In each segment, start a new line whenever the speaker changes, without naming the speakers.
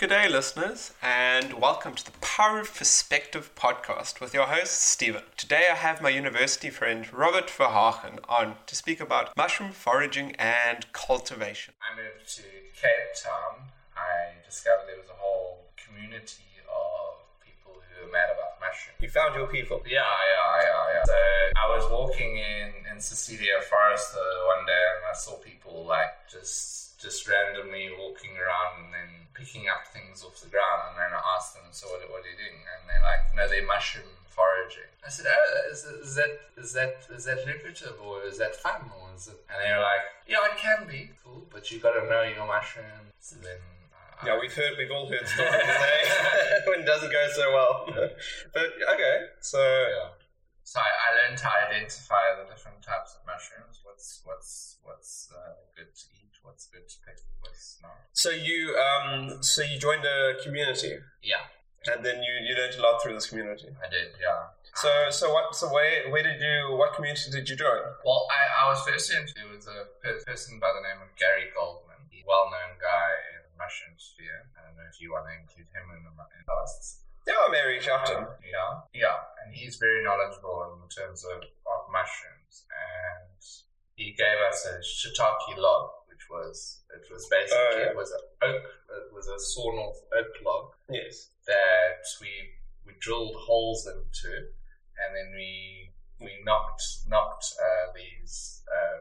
Good day, listeners, and welcome to the Power of Perspective podcast with your host, Stephen. Today I have my university friend Robert Verhagen on to speak about mushroom foraging and cultivation.
I moved to Cape Town. I discovered there was a whole community of people who were mad about mushrooms.
You found your people.
Yeah, yeah, yeah, yeah. So I was walking in, in Cecilia Forest uh, one day and I saw people like just just randomly walking around and then picking up things off the ground. And then I asked them, "So what, what are you doing?" And they're like, "No, they're mushroom foraging." I said, "Oh, is, is that is that is that lucrative or is that fun or is it?" And they're like, "Yeah, it can be cool, but you got to know your mushrooms." So then. uh,
Yeah, we've heard, we've all heard stories eh? when it doesn't go so well. but okay, so
Yeah. So I, I learned to identify the different types of mushrooms. What's what's what's uh, good to eat. What's good to pick. What's not.
so you um so you joined a community,
Yeah,
and then you you learned a lot through this community.
I did. Yeah.
So so what so where where did you what community did you join?
Well, I, I was first interviewed with a person by the name of Gary Goldman, a well-known guy in the mushroom sphere. I don't know if you want to include him in the in podcasts.
Yeah, I may reach out to him.
Yeah, yeah, and he's very knowledgeable in terms of, of mushrooms, and he gave us a shiitake log, was it was basically
yeah.
it was an oak, it was a sawn off oak log
Yes.
that we we drilled holes into, and then we we knocked knocked uh, these uh,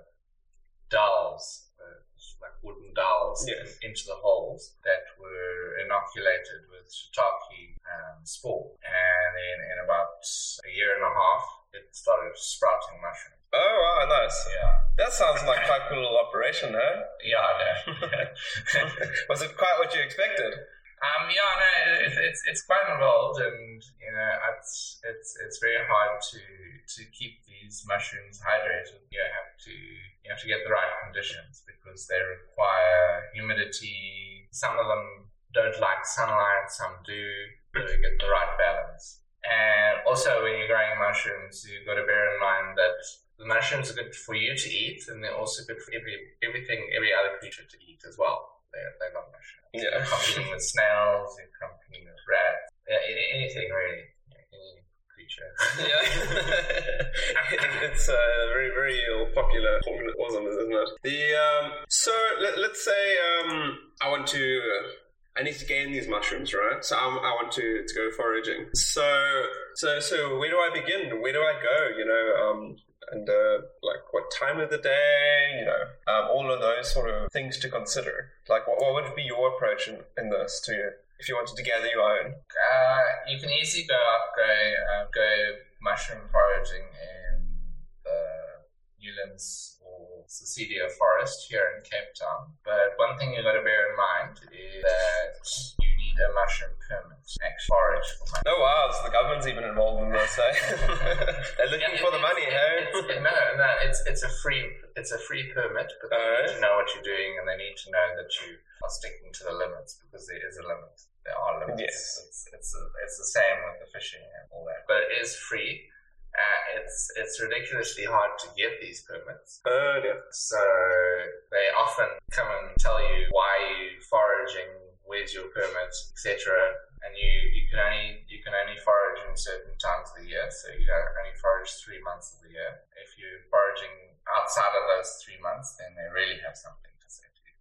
dowels, uh, like wooden dowels,
Yes.
into the holes that were inoculated with shiitake um, spore, and then in about a year and a half, it started sprouting mushrooms.
Oh wow, nice.
Yeah,
That sounds like quite a cool little operation, huh?
yeah, yeah.
Was it quite what you expected?
Um, yeah, no, it, it's it's quite involved, and you know, it's it's it's very hard to to keep these mushrooms hydrated. You have to you have to get the right conditions because they require humidity. Some of them don't like sunlight, some do. So you get the right balance. And also, when you're growing mushrooms, you've got to bear in mind that the mushrooms are good for you to eat, and they're also good for every everything, every other creature to eat as well. They're, they're not mushrooms.
Yeah.
You're competing with snails, you're competing with rats, yeah, anything really, any creature.
yeah, it's uh, very, very uh, popular organism, isn't it? The um, so let, let's say um, I want to, uh, I need to gain these mushrooms, right? So I'm, I want to, to go foraging. So, so, so where do I begin? Where do I go? You know, um, and uh, like what time of the day? You know, um, all of those sort of things to consider. Like, what, what would be your approach in, in this to if you wanted to gather your own?
Uh, you can easily go up, go, uh, go mushroom foraging in the Newlands or Cecilia Forest here in Cape Town. But one thing you've got to bear in mind is that you need a mushroom permit to actually forage for mushroom.
Oh wow, so the government's even involved in this, eh? They're looking
Yeah,
for the money, hey?
no, no, it's it's a free it's a free permit, but they
Alright.
need to know what you're doing and they need to know that you are sticking to the limits because there is a limit. There are limits.
Yes.
It's it's a, it's the same with the fishing and all that, but it is free. Uh, it's it's ridiculously hard to get these permits.
Oh dear.
So they often come and tell you why you your permit, etc. And you, you can only you can only forage in certain times of the year. So you only forage three months of the year. If you're foraging outside of those three months, then they really have something to say to you.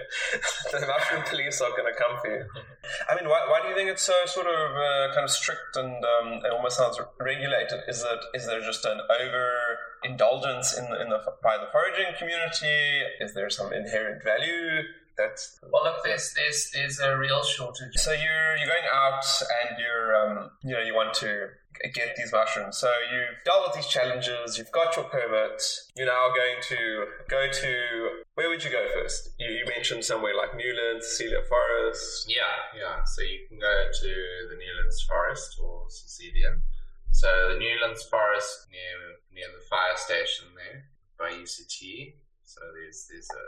The mushroom police are going to come for you. I mean, why, why do you think it's so sort of uh, kind of strict and um, it almost sounds regulated? Is it is there just an over indulgence in the, in the by the foraging community? Is there some inherent value that's
Well, look, there's there's there's a real shortage.
So you're you're going out and you're um, you know you want to get these mushrooms. So you've dealt with these challenges. You've got your permit. You're now going to go to where would you go first? You, you mentioned somewhere like Newlands, Cecilia Forest.
Yeah, yeah. So you can go to the Newlands Forest or Cecilia. So the Newlands Forest near near the fire station there by UCT. So there's there's a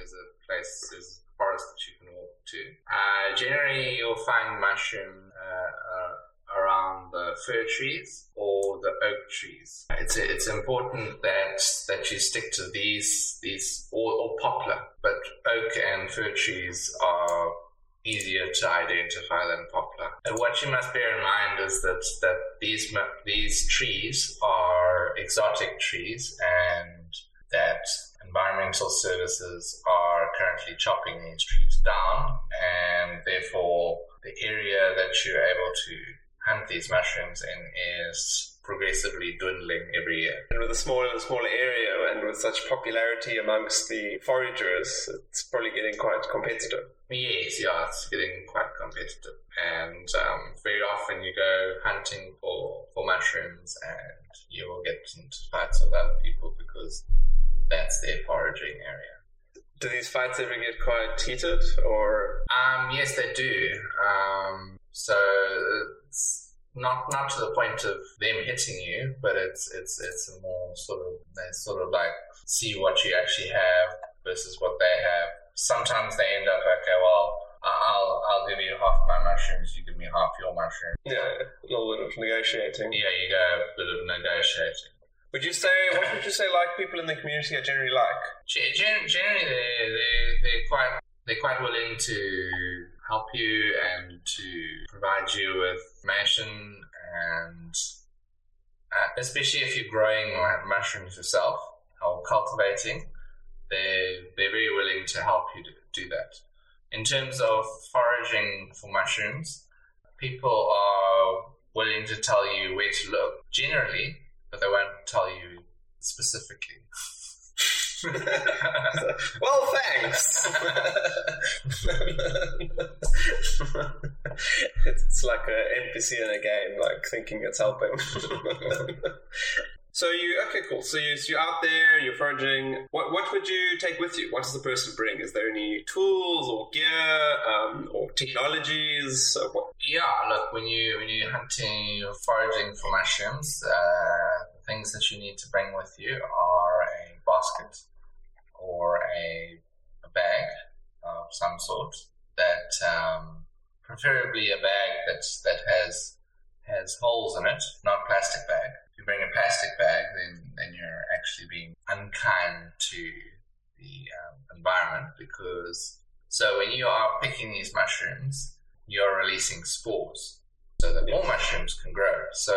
there's a place there's a forest that you can walk to. Uh, generally, you'll find mushroom uh, uh, around the fir trees or the oak trees. It's it's important that that you stick to these these or, or poplar, but oak and fir trees are easier to identify than poplar. And what you must bear in mind is that that these these trees are exotic trees, and that environmental services are currently chopping these trees down, and therefore the area that you're able to hunt these mushrooms in is progressively dwindling every year.
And with a smaller and smaller area and with such popularity amongst the foragers, it's probably getting quite competitive.
Yes, yeah, it's getting quite competitive. And um, very often you go hunting for, for mushrooms and you will get into fights with other people because that's their foraging area.
Do these fights ever get quite heated or?
Um, yes, they do. Um, so it's not not to the point of them hitting you, but it's it's it's a more sort of they sort of like see what you actually have versus what they have. Sometimes they end up okay, well, I'll I'll give you half my mushrooms, you give me half your mushrooms.
Yeah, a little bit of negotiating.
Yeah, you go a bit of negotiating.
Would you say what would you say like people in the community are generally like?
Generally, they they they're quite they're quite willing to help you and to provide you with information and uh, especially if you're growing mushrooms yourself or cultivating, they they're very willing to help you to do that. In terms of foraging for mushrooms, people are willing to tell you where to look generally but they won't tell you specifically.
well, thanks. it's like an NPC in a game, like thinking it's helping. So you okay, cool. So, you, so you're out there, you're foraging. What what would you take with you? What does the person bring? Is there any tools or gear um, or technologies? Or what?
Yeah, look when you when you're hunting, you're foraging for mushrooms. Uh, things that you need to bring with you are a basket or a, a bag of some sort. That um, preferably a bag that that has has holes in it, not plastic bag you bring a plastic bag, then, then you're actually being unkind to the um, environment because so when you are picking these mushrooms, you're releasing spores so that more mushrooms can grow. So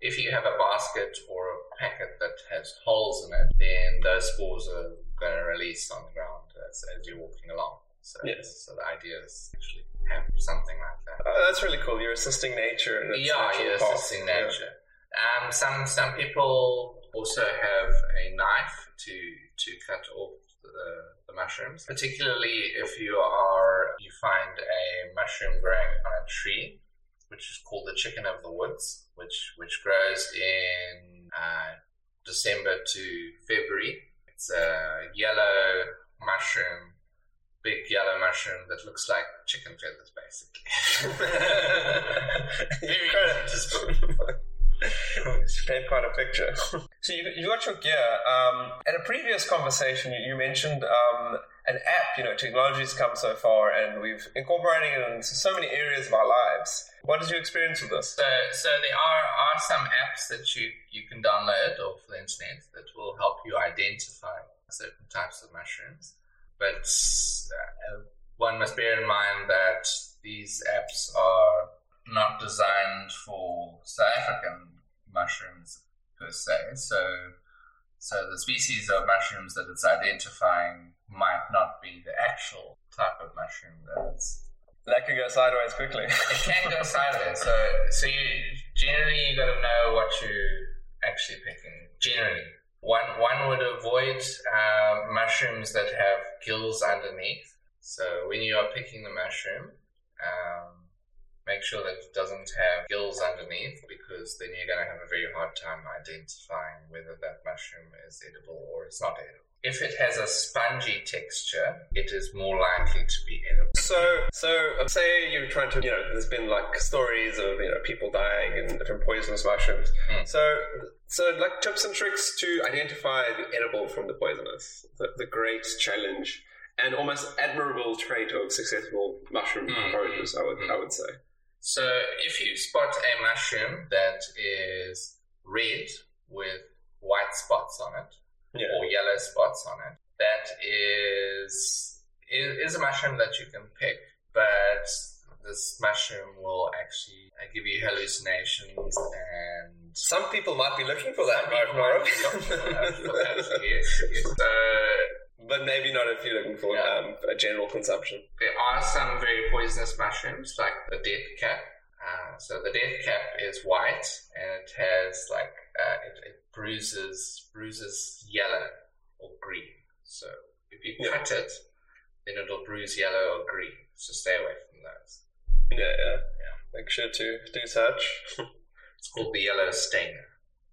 if you have a basket or a packet that has holes in it, then those spores are going to release on the ground as, as you're walking along. So, yes. so the idea is actually have something like that.
Oh, that's really cool. You're assisting nature.
yeah, you're assisting nature. Um, some some people also have a knife to to cut off the, the mushrooms, particularly if you are you find a mushroom growing on a tree, which is called the chicken of the woods, which which grows in uh, December to February. It's a yellow mushroom big yellow mushroom that looks like chicken feathers, basically. Very
she paint quite a picture. so you, you got your gear. Um, at a previous conversation, you, you mentioned um, an app. You know, technology's come so far, and we've incorporated it into so many areas of our lives. What is your experience with this?
So, so there are, are some apps that you, you can download off the internet that will help you identify certain types of mushrooms. But uh, one must bear in mind that these apps are not designed for South African mushrooms per se. So, so the species of mushrooms that it's identifying might not be the actual type of mushroom that it's.
That can go sideways quickly.
it can go sideways. So, so you generally you got to know what you're actually picking. Generally, one one would avoid uh, mushrooms that have gills underneath. So when you are picking the mushroom, um, make sure that it doesn't have gills underneath because then you're going to have a very hard time identifying whether that mushroom is edible or it's not edible. If it has a spongy texture, it is more likely to be edible.
So, so uh, say you're trying to, you know, there's been like stories of you know people dying in different poisonous mushrooms. Mm. So, so like tips and tricks to identify the edible from the poisonous. The, the great challenge and almost admirable trait of successful mushroom mm. foragers, I would, mm. I would say.
So if you spot a mushroom that is red with white spots on it yeah. or yellow spots on it, that is, is, is a mushroom that you can pick. but this mushroom will actually uh, give you hallucinations and
Some people might be looking for that,
Some people might be looking for that, yes, yes. Uh,
but maybe not if you're looking for
Yeah.
um, a general consumption.
There are some very poisonous mushrooms, like the death cap. Uh, so the death cap is white, and it has like uh, it, it bruises bruises yellow or green. So if you
Yeah.
cut it, then it'll bruise yellow or green. So stay away from those.
Yeah, yeah. yeah. Make sure to do such.
It's called the yellow stainer.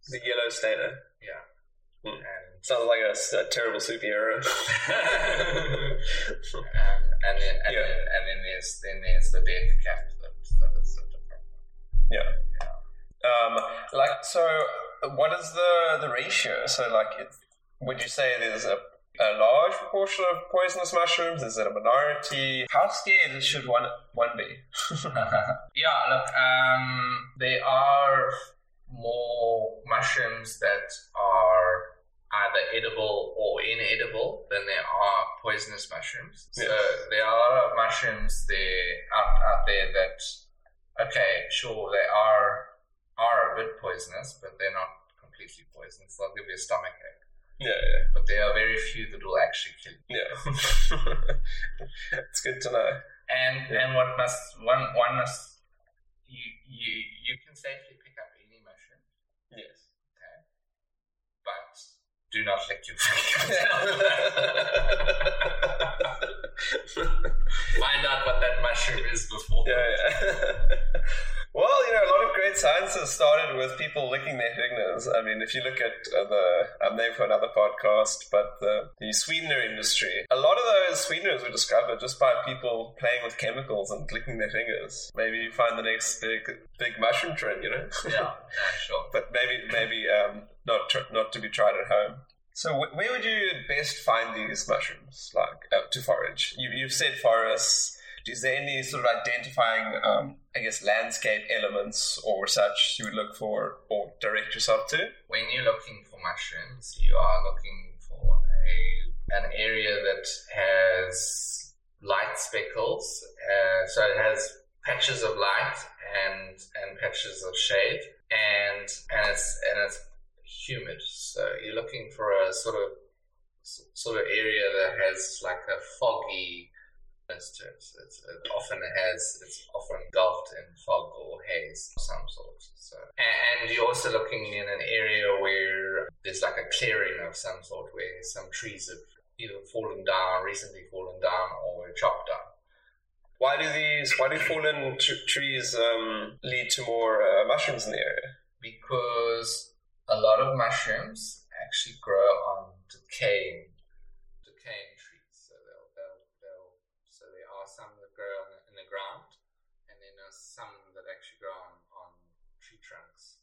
the yellow stainer.
Yeah.
Hmm.
And
Sounds like a terrible superhero.
um, and then and,
Yeah.
then and then there's then there's the death cap that, that is a different one.
yeah. Um, like, so what is the, the ratio? So, like, it, would you say there's a, a large proportion of poisonous mushrooms? Is it a minority? How scared should one one be?
yeah, look, um, there are more mushrooms that are either edible or inedible than there are poisonous mushrooms. So there are a lot of mushrooms there out, out there that, okay, sure, they are are a bit poisonous, but they're not completely poisonous. They'll give you a stomach ache.
Yeah, yeah.
But there are very few that will actually kill you.
Yeah. it's good to know.
And
Yeah.
and what must one one must you you you can safely pick up any mushroom,
Yes.
but do not lick your Find out what that mushroom is before.
Yeah, yeah. well, you know, a lot of great sciences started with people licking their fingers. I mean, if you look at uh, the, I'm there for another podcast, but the, the sweetener industry, a lot of those sweeteners were discovered just by people playing with chemicals and licking their fingers. Maybe you find the next big, big mushroom trend, you know?
yeah, yeah, sure.
but maybe, maybe um, not, tr- not to be tried at home. So, wh- where would you best find these mushrooms, like uh, to forage? You, you've said forests. Is there any sort of identifying, um, I guess, landscape elements or such you would look for or direct yourself to?
When you're looking for mushrooms, you are looking for a an area that has light speckles. Uh, so it has patches of light and and patches of shade, and and it's and it's humid. So you're looking for a sort of sort of area that has like a foggy to it. It's, it often has it's often engulfed in fog or haze of some sort. So and you're also looking in an area where there's like a clearing of some sort where some trees have either fallen down, recently fallen down, or were chopped down.
Why do these, why do fallen tr- trees um, lead to more uh, mushrooms in the area?
because a lot of mushrooms actually grow on decaying decaying trees. So they'll, they'll, they'll so there are some that grow on the, in the ground, and then there's some that actually grow on, on tree trunks.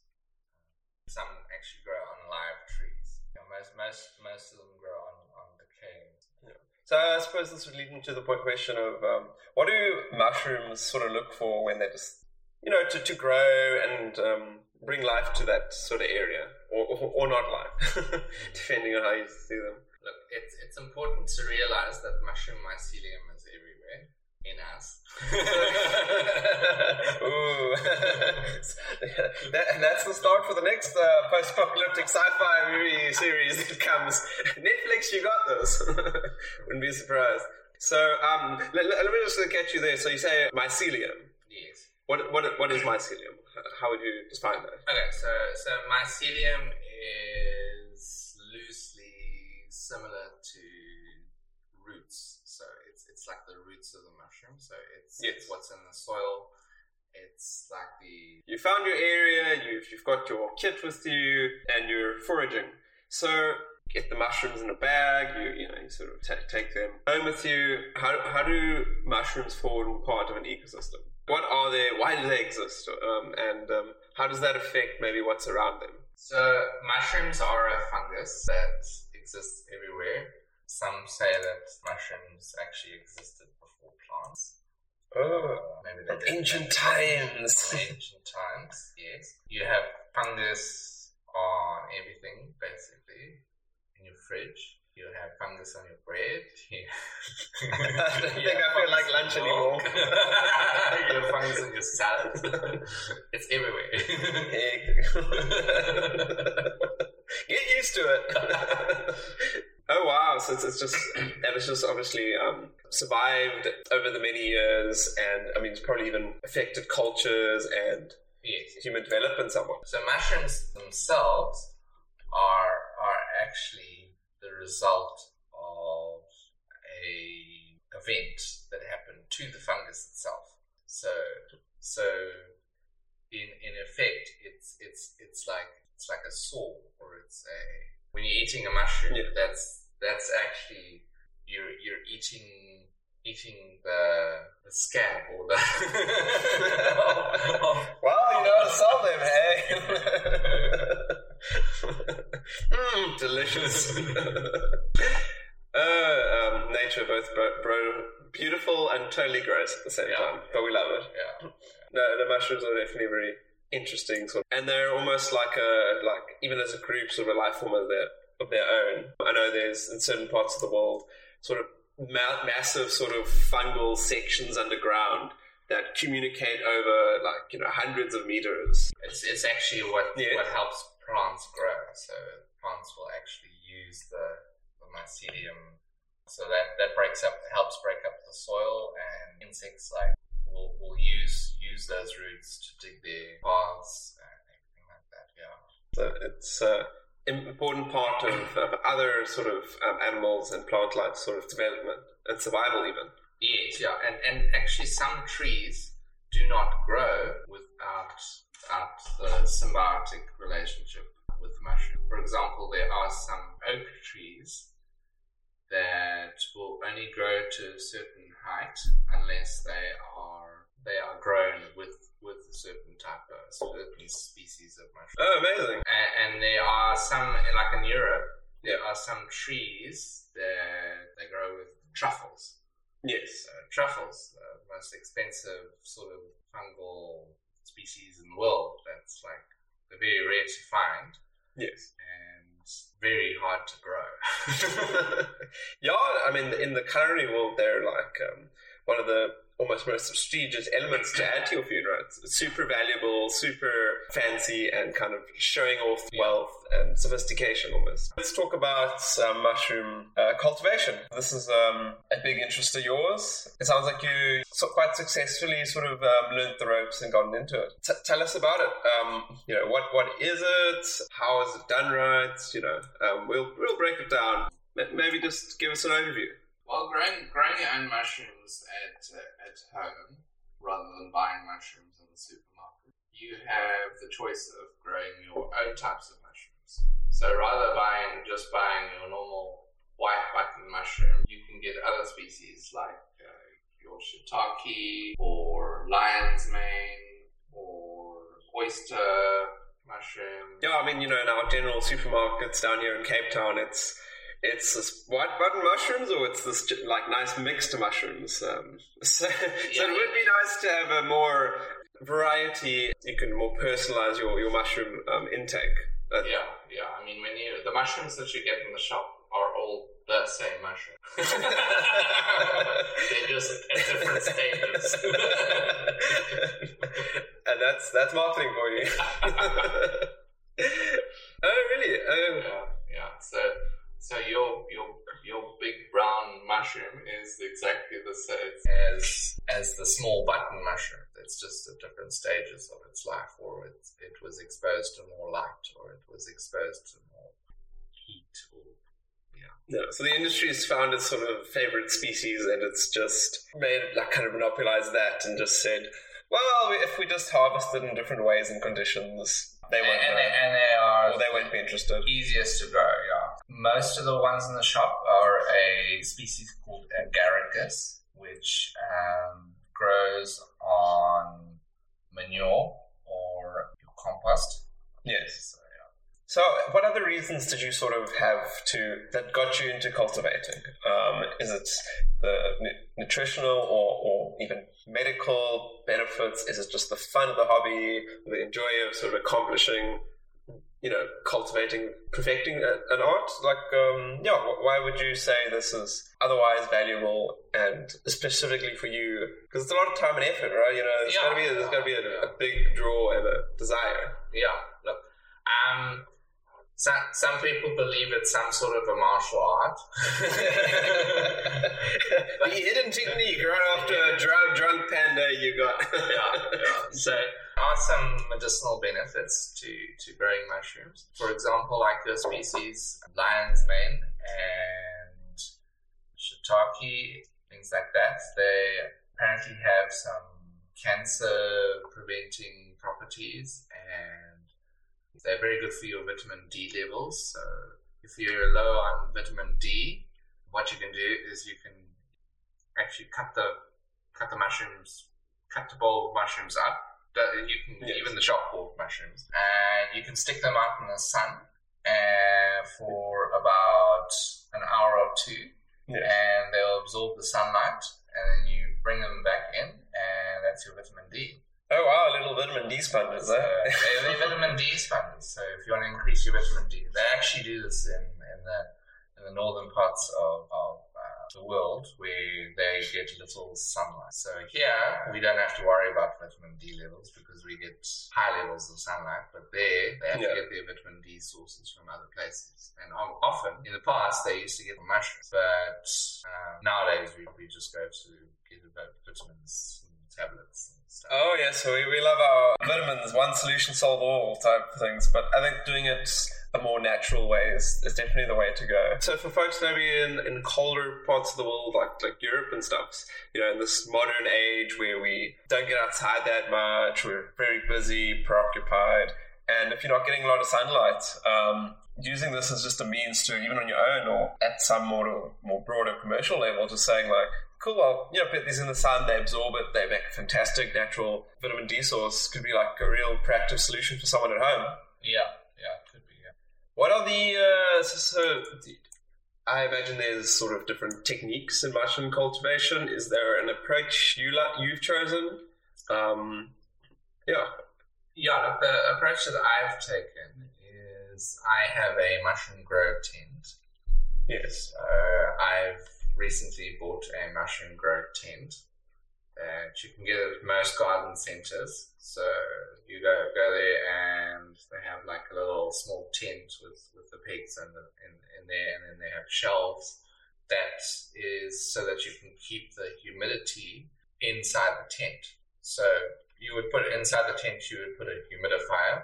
Some actually grow on live trees. You know, most most most of them grow on, on decaying.
So I suppose this would lead me to the question of um, what do mushrooms sort of look for when they just, you know, to, to grow and um, bring life to that sort of area, or, or, or not life, depending on how you see them.
Look, it's it's important to realize that mushroom mycelium is everywhere in us.
Ooh, that, and that's the start for the next uh, post-apocalyptic sci-fi movie series that comes. Netflix, you got this. Wouldn't be surprised. So, um, let, let me just catch you there. So you say mycelium.
yes.
What what what is mycelium? How would you define that?
Okay, so so mycelium is loosely similar to roots. So it's it's like the roots of the mushroom. So it's,
Yes.
it's what's in the soil. It's like the
You found your area. You've you've got your kit with you, and you're foraging. So get the mushrooms in a bag. You you know you sort of ta- take them home with you. How how do mushrooms form part of an ecosystem? What are they? Why do they exist? Um, and um, how does that affect maybe what's around them?
So mushrooms are a fungus that exists everywhere. Some say that mushrooms actually existed before plants.
Oh,
Uh, maybe they did.
ancient times.
Ancient times, yes. You have fungus on everything, basically, in your fridge. You have fungus on your bread.
I don't think I feel like lunch anymore.
you have fungus on your salad. it's everywhere.
Get used to it. oh wow! So it's, it's just and it's just obviously um, survived over the many years, and I mean it's probably even affected cultures and
yes.
human development somewhat.
So mushrooms themselves are are actually result of a event that happened to the fungus itself. So so in in effect it's it's it's like it's like a sore or it's a when you're eating a mushroom
Yeah.
that's that's actually you're you're eating eating the the scab or the
Well, you know how to solve them, hey? Mmm, delicious. uh, um, nature both bro, bro, beautiful and totally gross at the same
Yeah.
time, but we love it.
yeah
No, the mushrooms are definitely very interesting, sort of, and they're almost like a like even as a group, sort of a life form of their of their own. I know there's in certain parts of the world sort of ma- massive sort of fungal sections underground that communicate over like you know hundreds of meters.
It's, it's actually what
Yeah.
what helps plants grow. So plants will actually use the, the mycelium. So that, that breaks up helps break up the soil and insects like will, will use use those roots to dig their paths and everything like that. Yeah.
So it's uh, an important part of, of other sort of um, animals and plant life sort of development and survival even.
Yes, yeah, and and actually some trees do not grow without without the symbiotic relationship with the mushroom. For example, there are some oak trees that will only grow to a certain height unless they are they are grown with with a certain type of certain species of mushroom.
Oh, amazing!
And, and there are some, like in Europe, there are some trees that they grow with truffles.
Yes.
So truffles, the most expensive sort of fungal species in the world. That's like they're very rare to find
Yes.
and very hard to grow.
yeah, I mean, in the culinary world, they're like um, one of the almost most prestigious elements to add to your food, right? It's super valuable, super fancy, and kind of showing off wealth and sophistication almost. Let's talk about um, mushroom uh, cultivation. This is um, a big interest of yours. It sounds like you so quite successfully sort of um, learned the ropes and gotten into it. T- tell us about it. Um, you know, what what is it? How is it done right? You know, um, we'll we'll break it down. M- Maybe just give us an overview.
well, growing growing your own mushrooms at uh, at home rather than buying mushrooms in the supermarket, you have the choice of growing your own types of mushrooms. So rather buying just buying your normal white button mushroom, you can get other species like uh, your shiitake or lion's mane or oyster mushroom.
Yeah, I mean, you know, in our general supermarkets down here in Cape Town, it's it's this white button mushrooms, or it's this like nice mixed mushrooms. Um, so, so it would be nice to have a more variety. You can more personalize your your mushroom um, intake.
Yeah, yeah. I mean, when you the mushrooms that you get in the shop are all the same mushroom. They're just at different stages.
and that's that's marketing for you. oh, really? Oh,
yeah, yeah. So, so your your your big brown mushroom is exactly the same as as the small button mushroom. It's just at different stages of its life, or it it was exposed to more light, or it was exposed to more heat, or
Yeah, so the industry has found its sort of favorite species and it's just made like kind of monopolized that and just said, well, if we just harvest it in different ways and conditions, they won't
and, they, and they are
Or they won't be interested.
easiest to grow. Yeah, most of the ones in the shop are a species called agaricus, which um, grows on manure or compost.
Yes.
So, yeah.
So, what other reasons did you sort of have to that got you into cultivating? Um, is it the nu- nutritional or, or even medical benefits? Is it just the fun of the hobby, the joy of sort of accomplishing, you know, cultivating, perfecting a, an art? Like, um, yeah, why would you say this is otherwise valuable and specifically for you? Because it's a lot of time and effort, right? You know, there's
Yeah.
got to be there's got to be a, a big draw and a desire.
Yeah, look, um, some, some people believe it's some sort of a martial art.
the hidden technique right after a drug, drunk panda you got.
yeah, yeah. So there are some medicinal benefits to, to growing mushrooms. For example, like the species lion's mane and shiitake, things like that. They apparently have some cancer preventing properties and they're very good for your vitamin D levels. So if you're low on vitamin D, what you can do is you can actually cut the cut the mushrooms, cut the bowl mushrooms up. You can
Yes.
even the shop bought mushrooms, and you can stick them out in the sun uh, for about an hour or two,
Yes.
and they'll absorb the sunlight, and then you bring them back in, and that's your vitamin D.
Oh wow, little vitamin D sponges,
So,
eh?
they're, they're vitamin D sponges. So if you want to increase your vitamin D, they actually do this in, in the in the northern parts of, of uh, the world where they get little sunlight. So here we don't have to worry about vitamin D levels because we get high levels of sunlight. But there they have
Yeah.
to get their vitamin D sources from other places. And often in the past they used to get mushrooms, but um, nowadays we, we just go to get vitamins and tablets and.
Oh yeah, so we, we love our vitamins, one solution solve all type of things, but I think doing it a more natural way is, is definitely the way to go. So for folks maybe in, in colder parts of the world like like Europe and stuff, you know, in this modern age where we don't get outside that much, we're very busy, preoccupied, and if you're not getting a lot of sunlight, um, using this as just a means to even on your own or at some more more broader commercial level, just saying like, cool, well, you know, put these in the sun, they absorb it, they make a fantastic natural vitamin D source, could be like a real practical solution for someone at home.
Yeah, yeah, it could be. Yeah.
What are the uh, so, so I imagine there's sort of different techniques in mushroom cultivation. Is there an approach you li- you've chosen? Um, yeah,
Yeah, the approach that I've taken is I have a mushroom grow tent.
yes,
Uh, I've recently bought a mushroom grow tent that you can get it at most garden centers. So you go go there and they have like a little small tent with, with the pigs in, the, in, in there, and then they have shelves. That is so that you can keep the humidity inside the tent. So you would put inside the tent, you would put a humidifier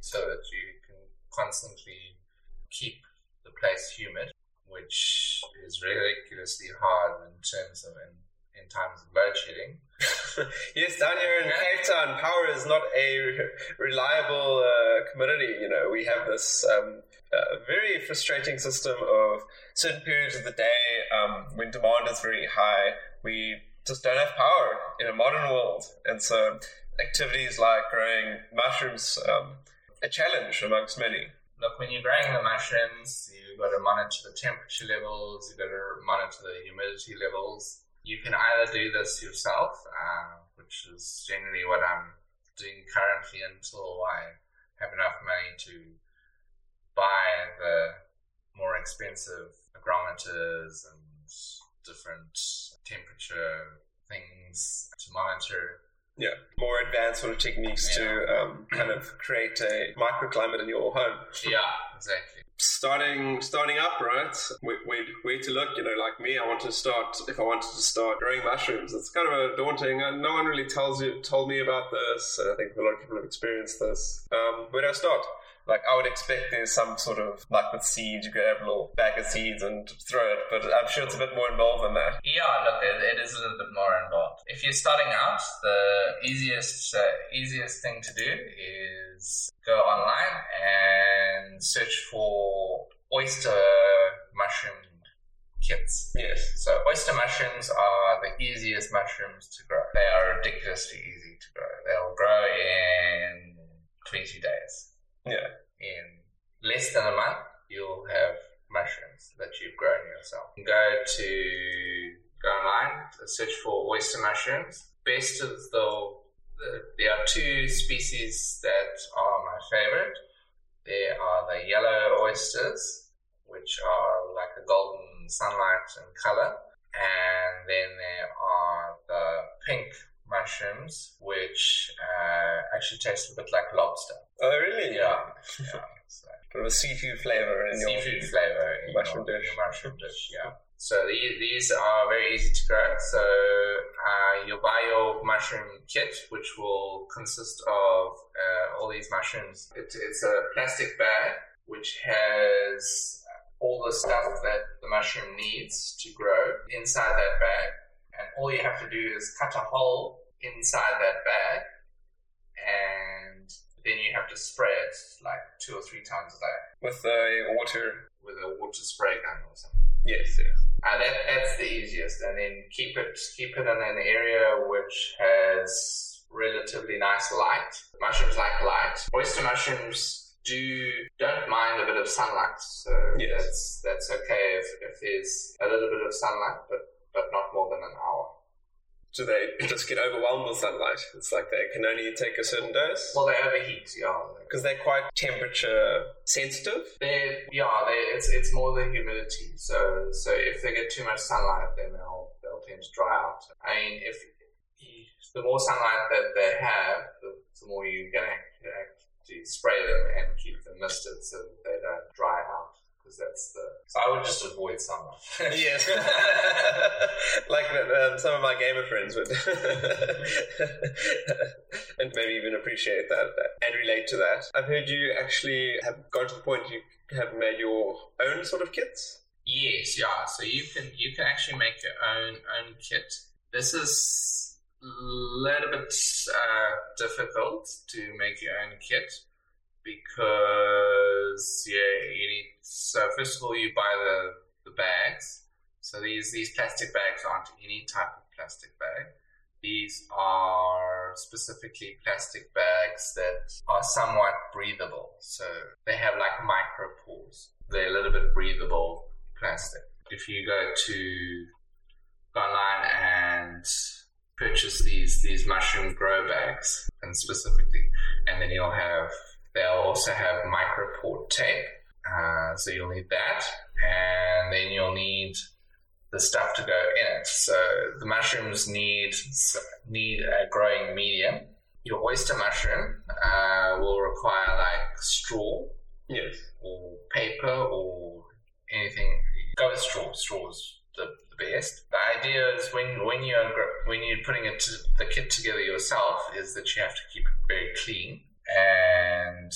so that you can constantly keep the place humid, which is ridiculously hard in terms of in, in times of load shedding.
yes. Down here in
Yeah.
Cape Town, power is not a re- reliable uh, commodity. You know, we have this um, uh, very frustrating system of certain periods of the day um, when demand is very high. We just don't have power in a modern world, and so activities like growing mushrooms um, a challenge amongst many.
Look, when you're growing the mushrooms, you've got to monitor the temperature levels, you've got to monitor the humidity levels. You can either do this yourself, uh, which is generally what I'm doing currently until I have enough money to buy the more expensive hygrometers and different temperature things to monitor.
Yeah, more advanced sort of techniques to um, kind of create a microclimate in your home.
Yeah, exactly.
starting starting up right? Where, where, where to look you know like me i want to start if i wanted to start growing mushrooms it's kind of a daunting and no one really tells you told me about this and i think a lot of people have experienced this. Um, where do i start like i would expect there's some sort of like with seeds you grab a little bag of seeds and throw it but i'm sure it's a bit more involved than that
Yeah, look, it, it is a little bit more involved. If you're starting out, the easiest uh, easiest thing to do is go online and search for oyster mushroom kits.
yes
So oyster mushrooms are the easiest mushrooms to grow. They are ridiculously easy to grow. They'll grow in 20 days.
Yeah
In less than a month, you'll have mushrooms that you've grown yourself. Go to go online, search for oyster mushrooms. Best of the, the there are two species that are my favorite. There are the yellow oysters, which are like a golden sunlight in color. And then there are the pink mushrooms, which uh, actually taste a bit like lobster.
Oh, really?
Yeah. yeah. So,
Kind of a seafood flavor in your
seafood flavor in
mushroom
your,
dish.
your mushroom dish. Yeah. So these, these are very easy to grow. So uh, you'll buy your mushroom kit, which will consist of uh, all these mushrooms. It, it's a plastic bag which has all the stuff that the mushroom needs to grow inside that bag, and all you have to do is cut a hole inside that bag, then you have to spray it like two or three times a day
with a water.
with a water spray gun or something.
Yes, yes.
Uh, that, that's the easiest, and then keep it keep it in an area which has relatively nice light. Mushrooms like light. Oyster mushrooms do don't mind a bit of sunlight, so
Yes.
that's that's okay if, if there's a little bit of sunlight, but but not more than an hour.
Do they just get overwhelmed with sunlight? It's like they can only take a certain dose?
Well, they overheat, yeah.
Because they're quite temperature sensitive?
They yeah, they, it's it's more the humidity. So so if they get too much sunlight, then they'll they'll tend to dry out. I mean, if the more sunlight that they have, the, the more you're have to spray them and keep them misted so that they don't dry out. Because that's the. So I would just avoid sunlight.
Yes. like um, some of my gamer friends would. and maybe even appreciate that, that and relate to that. I've heard you actually have gone to the point you have made your own sort of kits.
Yes, yeah. So you can you can actually make your own own kit. This is a little bit uh, difficult to make your own kit because yeah, you need. So first of all, you buy the the bags. So these these plastic bags aren't any type of plastic bag. These are specifically plastic bags that are somewhat breathable. So they have like micro pores. They're a little bit breathable plastic. If you go to online and purchase these these mushroom grow bags, and specifically, and then you'll have they'll also have micro pore tape. Uh, so you'll need that, and then you'll need the stuff to go in it. So the mushrooms need need a growing medium. Your oyster mushroom uh, will require like straw
Yes.
or paper or anything. Go with straw. Straw's the, the best. The idea is when when you're when you're putting it to, the kit together yourself is that you have to keep it very clean and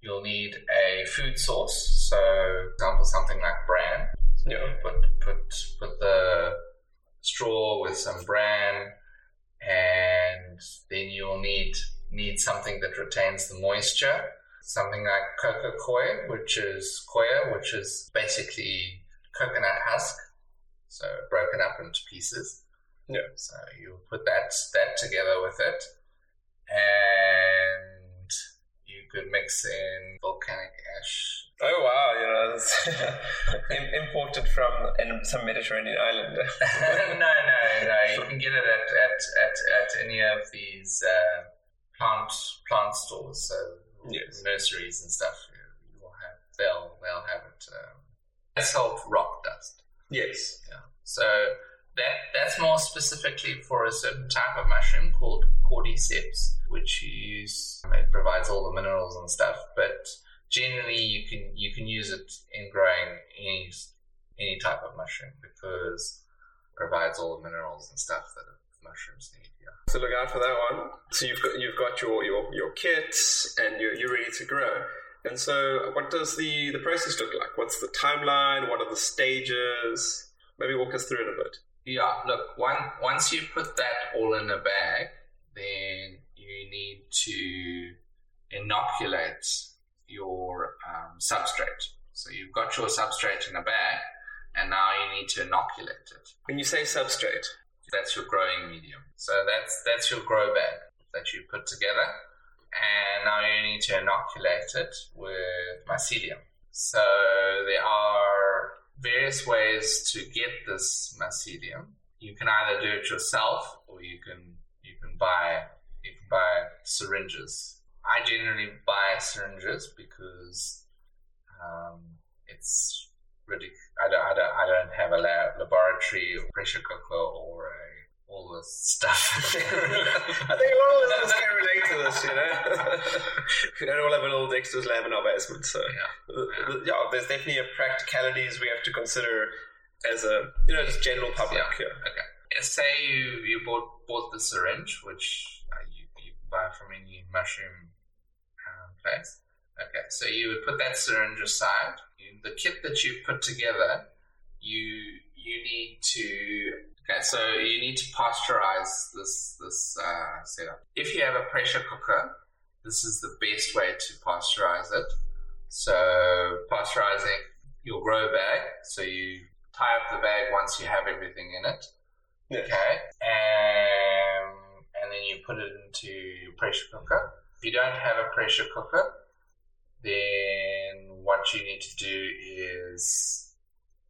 you'll need a food source. So, for example, something like bran. So
Yeah.
put put put the straw with some bran, and then you'll need need something that retains the moisture. Something like coco coir, which is coir, which is basically coconut husk, so broken up into pieces.
Yeah.
So you put that that together with it, and could mix in volcanic ash
Oh wow! You know, it's im- imported from in some Mediterranean island.
no, no, no. You can get it at at, at, at any of these uh, plant plant stores, so
Yes.
nurseries and stuff. You will have they'll they'll have it. Um, called rock dust.
yes.
Yeah. So that that's more specifically for a certain type of mushroom called cordyceps, which you use. It provides all the minerals and stuff, but generally you can you can use it in growing any any type of mushroom because it provides all the minerals and stuff that mushrooms need. Yeah.
So look out for that one. So you've got you've got your your, your kits and you're, you're ready to grow. And so, what does the the process look like? What's the timeline? What are the stages? Maybe walk us through it a bit.
Yeah, look, one, once you put that all in a bag, then you need to inoculate your um, substrate. So you've got your substrate in a bag, and now you need to inoculate it.
When you say substrate,
That's your growing medium. So that's that's your grow bag that you put together, and now you need to inoculate it with mycelium. So there are various ways to get this mycelium. You can either do it yourself, or you can you can buy you can buy syringes I generally buy syringes because um, it's ridiculous. I don't, I don't, I don't have a lab, laboratory or pressure cooker or a, all this stuff.
I think a lot of us can relate to this, you know. we don't all have a little Dexter's lab in our basement, so
yeah.
yeah. yeah, there's definitely a practicalities we have to consider as a you know just general public.
Yeah. Okay. Say you you bought bought the syringe, which uh, you, you buy from any mushroom um, place. Okay, so you would put that syringe aside. You, the kit that you put together, you you need to okay. So you need to pasteurize this this uh, setup. If you have a pressure cooker, this is the best way to pasteurize it. So pasteurizing your grow bag. So you tie up the bag once you have everything in it. Okay, and and then you put it into your pressure cooker. If you don't have a pressure cooker, then what you need to do is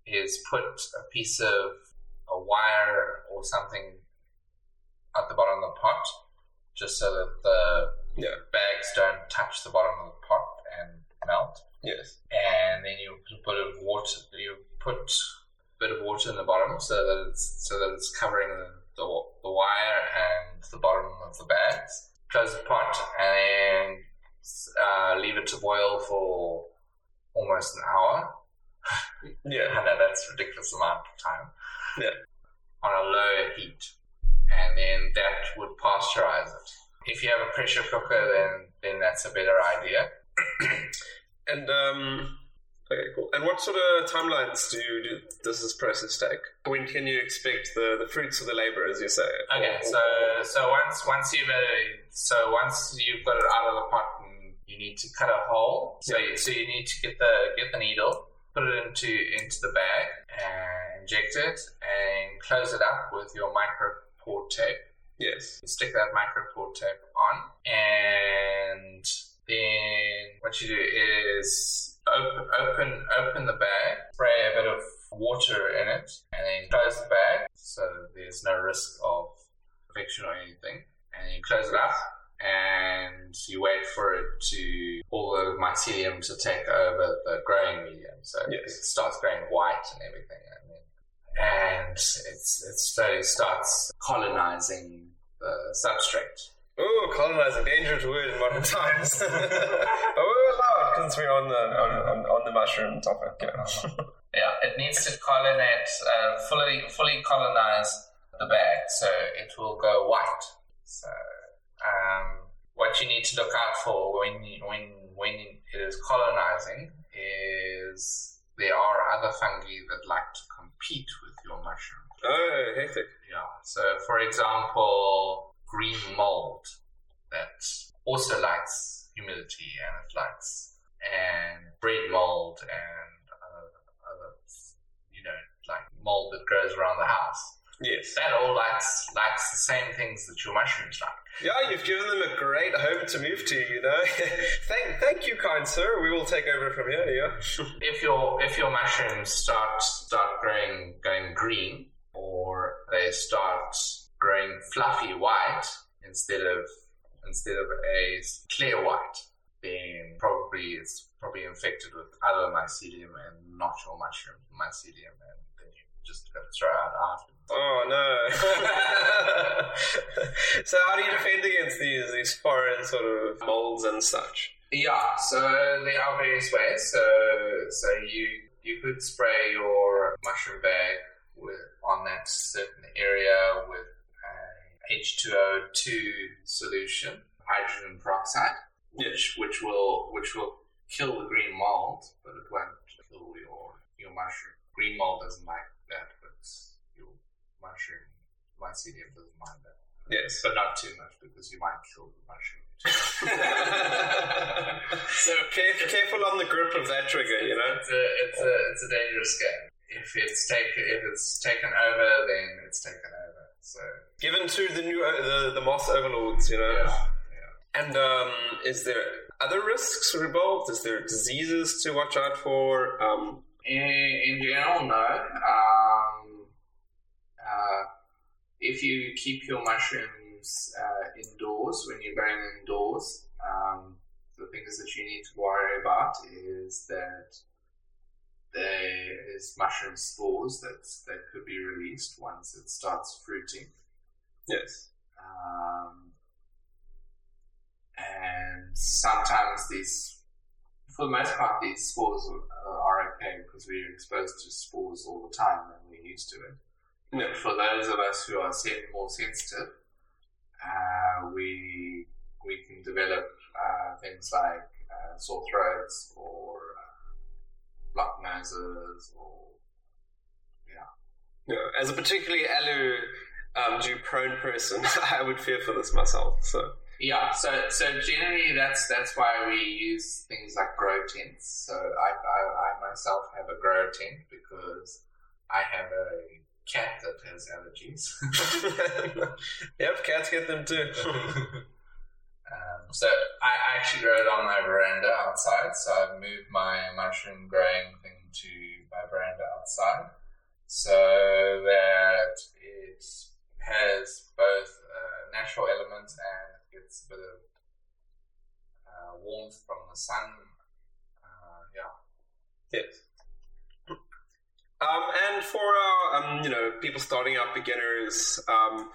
is put a piece of a wire or something at the bottom of the pot, just so that the
Yeah.
bags don't touch the bottom of the pot and melt.
Yes.
And then you put a water. You put bit of water in the bottom so that it's so that it's covering the, the, the wire and the bottom of the bags. Close the pot and uh, leave it to boil for almost an hour.
Yeah.
I know that's a ridiculous amount of time.
Yeah.
On a low heat. And then that would pasteurize it. If you have a pressure cooker, then, then that's a better idea.
And um, okay, cool. And what sort of timelines do, you, do does this process take? When can you expect the, the fruits of the labor, as you say?
Okay,
Or-
so so once once you've uh, so once you've got it out of the pot, and you need to cut a hole. So you, so you need to get the get the needle, put it into into the bag, and inject it, and close it up with your micro port tape.
yes.
You stick that micro port tape on, and then what you do is open open open the bag, spray a bit of water in it, and then close the bag so there's no risk of infection or anything. And then you close it up, and you wait for it to all the mycelium to take over the growing medium, so
Yes.
it starts growing white and everything, and then and it's it slowly starts colonizing the substrate.
Oh, colonizing, dangerous word in modern times. we're allowed since we're on the on, on, on the mushroom topic. Yeah.
Yeah, it needs to colonate, uh, fully fully colonize the bag, so it will go white. So, um, what you need to look out for when you, when when it is colonizing is there are other fungi that like to compete with your mushroom.
oh, hectic.
Yeah. So, for example, green mold that also likes humidity and it likes and bread mold and other, other you know like mold that grows around the house.
Yes.
That all likes likes the same things that your mushrooms like.
Yeah, you've given them a great home to move to, you know. thank, thank you, kind sir. We will take over from here. Yeah.
If your if your mushrooms start start growing going green or they start growing fluffy white instead of instead of a clear white, then probably it's probably infected with other mycelium and not your mushroom mycelium, and then you just got to throw out after.
Oh no. so how do you defend against these these foreign sort of molds and such?
Yeah, so there are various ways. So so you you could spray your mushroom bag with on that certain area with H2O2 solution, hydrogen peroxide, which which will which will kill the green mold, but it won't kill your your mushroom. Green mold doesn't like that, but your mushroom mycelium doesn't mind that.
Yes.
But not too much because you might kill the mushroom.
so careful, careful on the grip of that trigger, you know.
It's a, it's a, it's a dangerous game. If it's taken, if it's taken over, then it's taken over. So
Given to the new uh, the the moss overlords, you know.
yeah,
And um, is there other risks involved? Is there diseases to watch out for? Um,
In, in general, no. Um, uh, if you keep your mushrooms uh, indoors when you're growing indoors. Um, the things that you need to worry about is that there is mushroom spores that that could be released once it starts fruiting.
Yes.
Um, and sometimes these, for the most part, these spores are, are okay because we're exposed to spores all the time and we're used to it.
Yeah.
For those of us who are more sensitive, uh, we we can develop uh, things like uh, sore throats or blocked noses or
Yeah. As a particularly alu um, dew prone person, I would fear for this myself. So.
Yeah, so so generally that's that's why we use things like grow tents. So I, I, I myself have a grow tent because I have a cat that has allergies.
yep, cats get them too.
so I, actually grow it on my veranda outside. So I've moved my mushroom growing thing to my veranda outside, so that it has both uh, natural elements and gets a bit of uh, warmth from the sun. Uh, yeah.
Yes. Um, and for our, um, you know, people starting out, beginners, um,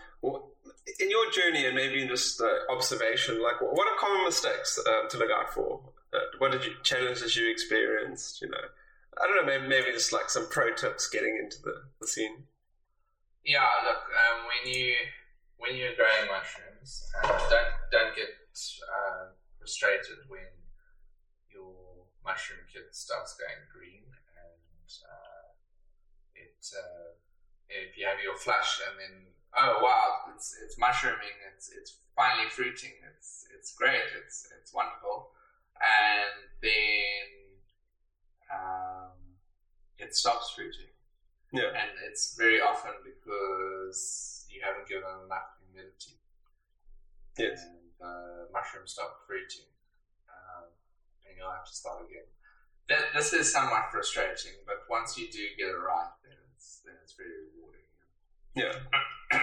in your journey and maybe in just uh, observation, like what are common mistakes uh, to look out for? Uh, what did you challenges you experienced? You know, I don't know, maybe maybe just like some pro tips getting into the, the scene.
Yeah, look, um, when you when you're growing mushrooms, uh, don't don't get uh, frustrated when your mushroom kit starts going green and uh, it uh, if you have your flush and then oh wow. It's it's mushrooming. It's it's finally fruiting. It's it's great. It's it's wonderful. And then um, it stops fruiting.
Yeah.
and it's very often because you haven't given enough humidity.
Yes.
and the mushrooms stop fruiting um, and you'll have to start again. Th- this is somewhat frustrating but once you do get it right then it's then it's very
Yeah.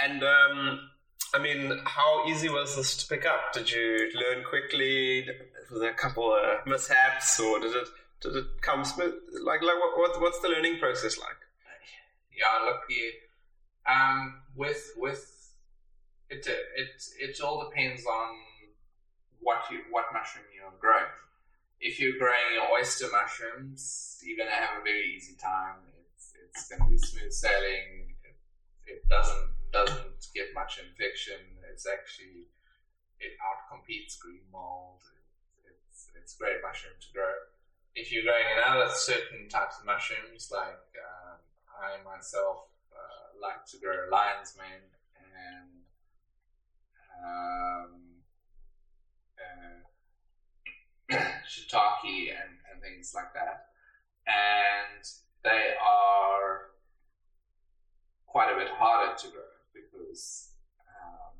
and um, I mean, how easy was this to pick up? Did you learn quickly? Was there a couple of mishaps, or did it did it come smooth? Like, like what, what what's the learning process like?
yeah, look here. Um, with with it, it it all depends on what you what mushroom you're growing. If you're growing your oyster mushrooms, you're gonna have a very easy time. It's it's gonna be smooth sailing. It, it doesn't doesn't get much infection. It's actually it outcompetes green mold. It, it's it's a great mushroom to grow. If you're growing another certain types of mushrooms, like um, I myself uh, like to grow lion's mane and um, uh, shiitake and, and things like that. And they are quite a bit harder to grow because um,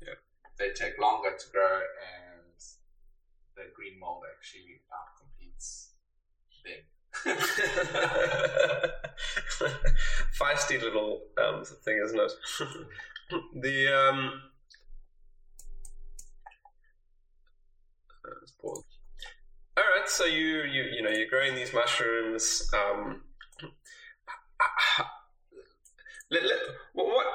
Yeah.
they take longer to grow and the green mold actually outcompetes them.
Feisty little um, thing, isn't it? the um, uh. All right, so you you you know you're growing these mushrooms. Um, let, let, what,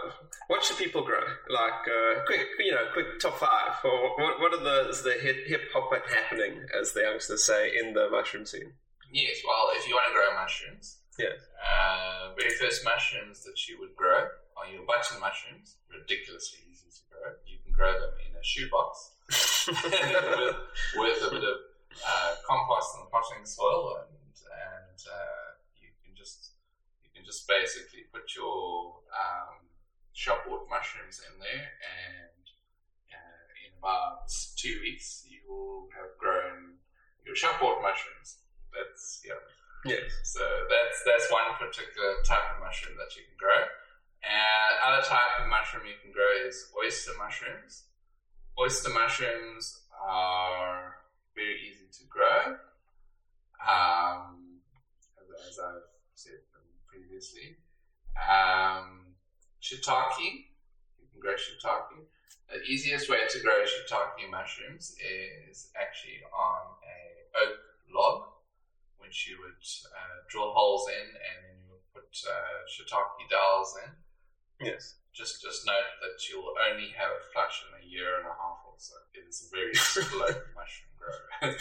what should people grow? Like uh, quick, you know, quick top five. Or what what are the is the hip hip hop happening, as the youngsters say, in the mushroom scene?
Yes, well, if you want to grow mushrooms,
Yes.
uh, very first mushrooms that you would grow are your button mushrooms. Ridiculously easy to grow. You can grow them in a shoebox with, with a bit of uh, compost and potting soil, and and uh, you can just you can just basically put your um, shopwort mushrooms in there, and uh, in about two weeks you will have grown your shopwort mushrooms. That's yeah.
yes.
So that's that's one particular type of mushroom that you can grow. And other type of mushroom you can grow is oyster mushrooms. Oyster mushrooms are very easy to grow. Um, as, as I've said previously. Um, shiitake, you can grow shiitake. The easiest way to grow shiitake mushrooms is actually on a oak log, which you would uh, drill holes in, and then you would put uh, shiitake dowels in.
Yes.
Just just note that you'll only have a flush in a year and a half or so. It is a very slow mushroom grow.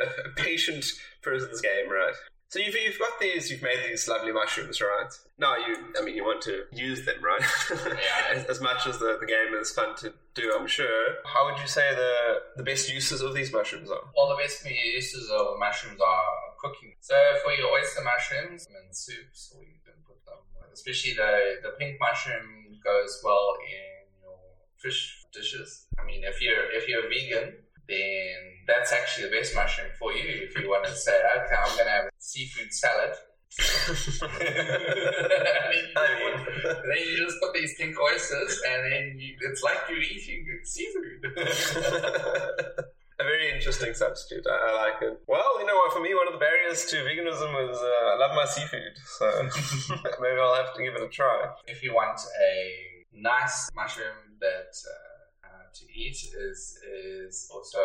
a patient person's game, right? So you've, you've got these, you've made these lovely mushrooms, right? No, you, I mean, you want to use them, right?
Yeah.
as, as much as the, the game is fun to do, I'm sure. How would you say the, the best uses of these mushrooms are?
Well, the best uses of mushrooms are cooking. So for your oyster mushrooms in soups, or you can put them, especially the, the pink mushroom goes well in your fish dishes. I mean, if you're if you're vegan, then that's actually the best mushroom for you. If you want to say, okay, I'm going to have a seafood salad.
I mean-
then you just put these pink oysters, and then you, it's like you're eating seafood.
a very interesting substitute. I, I like it. Well, you know what? For me, one of the barriers to veganism was uh, I love my seafood, so maybe I'll have to give it a try.
if you want a nice mushroom that uh, to eat is is also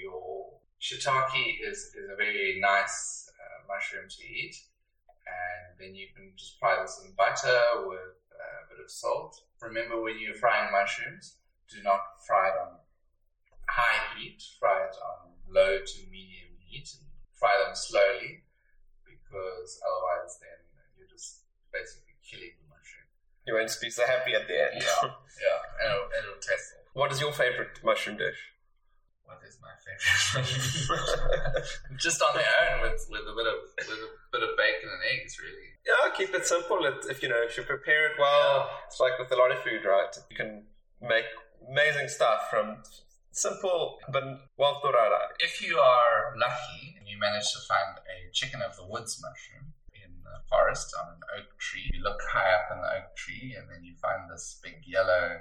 your shiitake is, is a very nice uh, mushroom to eat and then you can just fry this in butter with uh, a bit of salt remember when you're frying mushrooms do not fry it on high heat fry it on low to medium heat and fry them slowly because otherwise then you're just basically killing the mushroom
You won't be so happy at the end.
yeah, yeah, and it'll, it'll taste.
What is your favorite mushroom dish?
What is my favorite? Mushroom? Just on their own, with, with a bit of with a bit of bacon and eggs, really.
Yeah, keep it simple. It, if you know, if you prepare it well, it's like with a lot of food, right? You can make amazing stuff from simple but well thought out.
If you are lucky and you manage to find a chicken of the woods mushroom in the forest on an oak tree, you look high up in the oak tree, and then you find this big yellow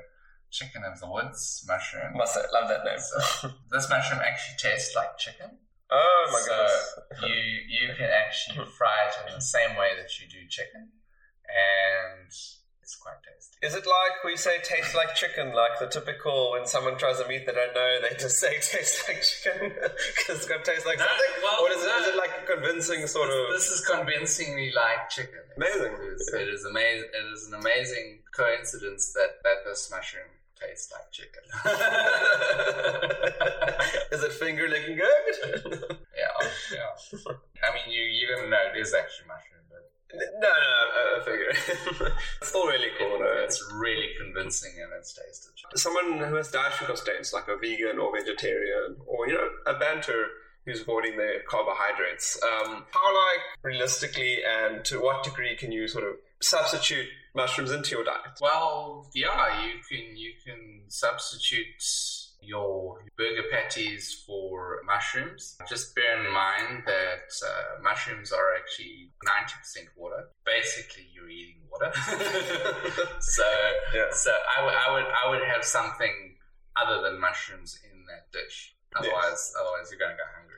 chicken of the woods mushroom.
Must say, love that name.
So this mushroom actually tastes like chicken.
oh my
so
goodness.
you you can actually fry it in the same way that you do chicken, and it's quite tasty.
Is it like we say tastes like chicken, like the typical when someone tries a meat they don't know, they just say tastes like chicken because it's going to taste like
No,
something?
well,
or is it,
no.
is it like a convincing sort of.
This is convincingly like chicken.
Amazing.
It is, it is amazing. It is an amazing coincidence that that this mushroom tastes like chicken.
is it finger licking good?
yeah, yeah. I mean, you gonna know it is actually mushroom, but
no, no, I, I figure. it's still really cool. No?
it's really convincing in its taste.
someone who has dietary constraints, like a vegan or vegetarian, or you know, a banter who's avoiding their carbohydrates. Um, how, like, realistically, and to what degree can you sort of substitute mushrooms into your diet?
Well, yeah, you can you can substitute your burger patties for mushrooms. Just bear in mind that uh, mushrooms are actually ninety percent water. Basically, you're eating water. so,
Yeah.
so I would I would I would have something other than mushrooms in that dish. Otherwise, otherwise you're going to go hungry.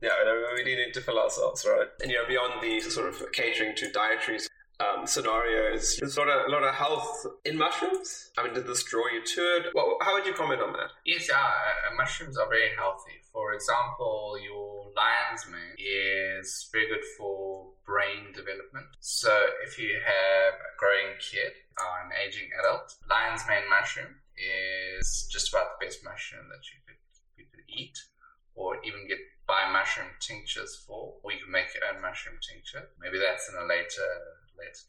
Yeah, we need to fill ourselves, right? And you know, beyond the sort of catering to dietary um, scenarios, there's a lot, of, a lot of health in mushrooms. I mean, did this draw you to it? Well, how would you comment on that?
Yes, uh, mushrooms are very healthy. For example, your lion's mane is very good for brain development. So if you have a growing kid or an aging adult, lion's mane mushroom is just about the best mushroom that you could you could eat, or even get buy mushroom tinctures for, or you can make your own mushroom tincture. Maybe that's in a later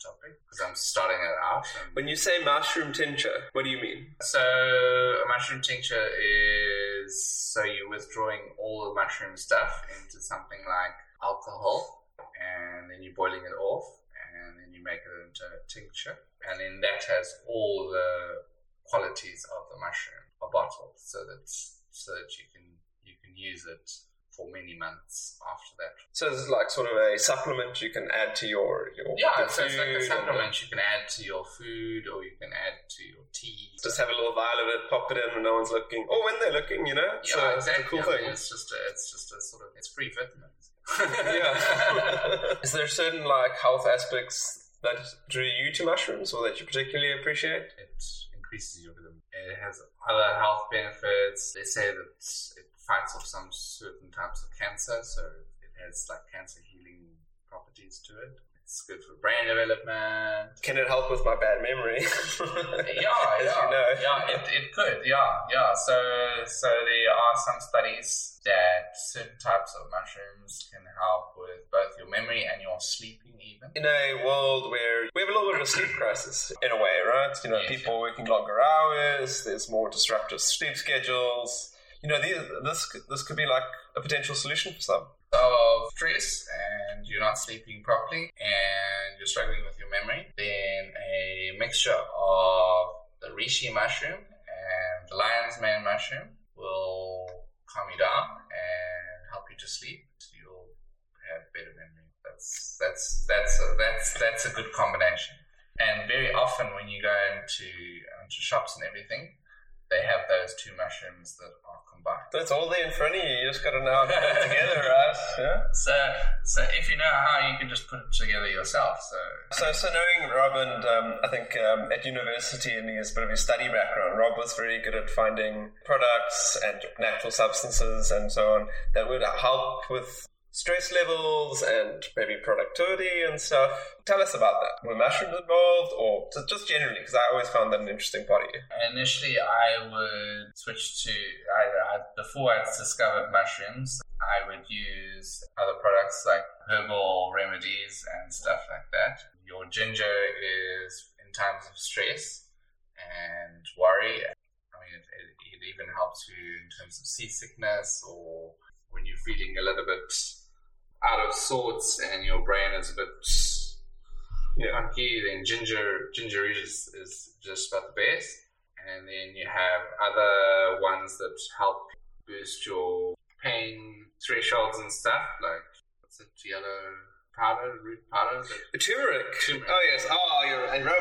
topic because I'm starting it out.
When you say mushroom tincture, what do you mean?
so a mushroom tincture is so you're withdrawing all the mushroom stuff into something like alcohol, and then you're boiling it off, and then you make it into a tincture, and then that has all the qualities of the mushroom, a bottle, so that so that you can you can use it for many months after that.
So this is like sort of a supplement you can add to your your
Yeah, so it's like a supplement you can add to your food, or you can add to your tea.
Just have a little vial of it, pop it in when no one's looking, or when they're looking, you know.
Yeah,
so
exactly.
It's cool
I mean, it's just a, it's just a sort of it's free vitamins.
yeah. Is there certain like health aspects that drew you to mushrooms, or that you particularly appreciate?
it increases your vitamin. It has other health benefits. They say that it fights off some certain types of cancer, so it has like cancer healing properties to it. It's good for brain development.
Can it help with my bad memory?
yeah, yeah,
you know.
yeah. It, it could, yeah, yeah. So so there are some studies that certain types of mushrooms can help with both your memory and your sleeping, even.
In a world where we have a little bit of a sleep crisis, in a way, right? You know,
Yes,
people working longer hours. There's more disruptive sleep schedules. You know, these, this this could be like a potential solution for some.
of stress and you're not sleeping properly and you're struggling with your memory, then a mixture of the reishi mushroom and the lion's mane mushroom will calm you down and help you to sleep. So You'll have better memory. That's that's that's a, that's that's a good combination. And very often when you go into into shops and everything, they have those two mushrooms that are combined.
That's all there in front of you. You just got to know how to put it together, right? Yeah.
So, so if you know how, you can just put it together yourself. So,
So, so knowing Rob and um, I think um, at university and his bit of his study background, Rob was very good at finding products and natural substances and so on that would help with stress levels and maybe productivity and stuff. Tell us about that. Were mushrooms involved, or just- generally? Because I always found that an interesting part of you.
initially, I would switch to I, I, before I discovered mushrooms. I would use other products like herbal remedies and stuff like that. Your ginger is in times of stress and worry. I mean, it, it even helps you in terms of seasickness or when you're feeling a little bit out of sorts and your brain is a bit
Yeah.
funky, then ginger ginger is, is just about the best. And then you have other ones that help boost your pain thresholds and stuff, like what's it, yellow powder, root powder.
Turmeric.
Turmeric.
Oh yes. Oh, you're and No,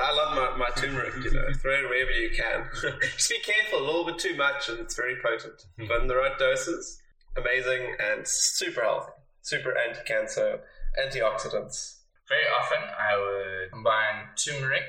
I love my, my turmeric. You know, throw it wherever you can. Just be careful. A little bit too much, and it's very potent. But in the right doses, amazing and super healthy. Super anti-cancer, antioxidants.
Very often, I would combine turmeric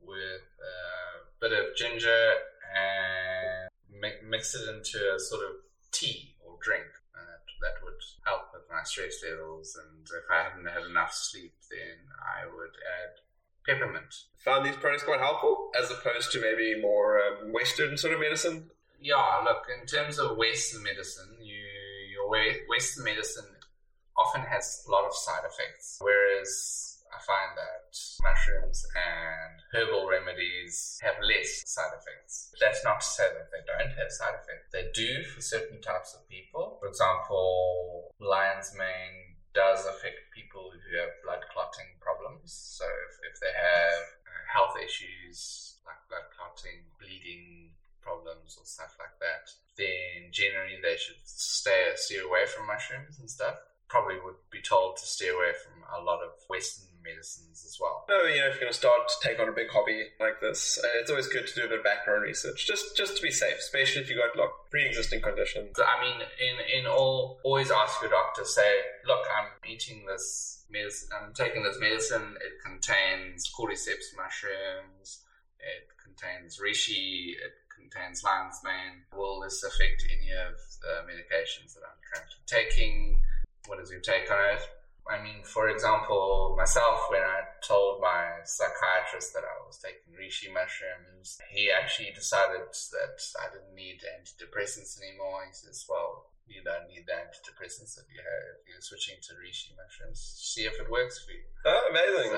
with a bit of ginger and mi- mix it into a sort of tea or drink. And that, would help with my stress levels. And if I hadn't had enough sleep, then I would add peppermint.
Found these products quite helpful, as opposed to maybe more um, Western sort of medicine.
Yeah, look, in terms of Western medicine, you your we- Western medicine often has a lot of side effects, whereas I find that mushrooms and herbal remedies have less side effects. That's not to say that they don't have side effects. They do for certain types of people. For example, lion's mane does affect people who have blood clotting problems. So if, if they have uh, health issues like blood clotting, bleeding, problems or stuff like that, then generally they should stay steer away from mushrooms and stuff. Probably would be told to stay away from a lot of Western medicines as well.
No, you know, if you're going to start to take on a big hobby like this, uh, it's always good to do a bit of background research, just just to be safe, especially if you've got like pre-existing conditions.
So, I mean, in in all, always ask your doctor. Say, look, I'm eating this medicine. I'm taking this medicine. It contains cordyceps mushrooms. It contains reishi. It contains lion's mane. Will this affect any of the medications that I'm currently taking? What is your take on it? I mean, for example, myself, when I told my psychiatrist that I was taking reishi mushrooms, he actually decided that I didn't need antidepressants anymore. He says, well, you don't need the antidepressants if, you have, if you're switching to reishi mushrooms. See if it works for you.
Oh, amazing.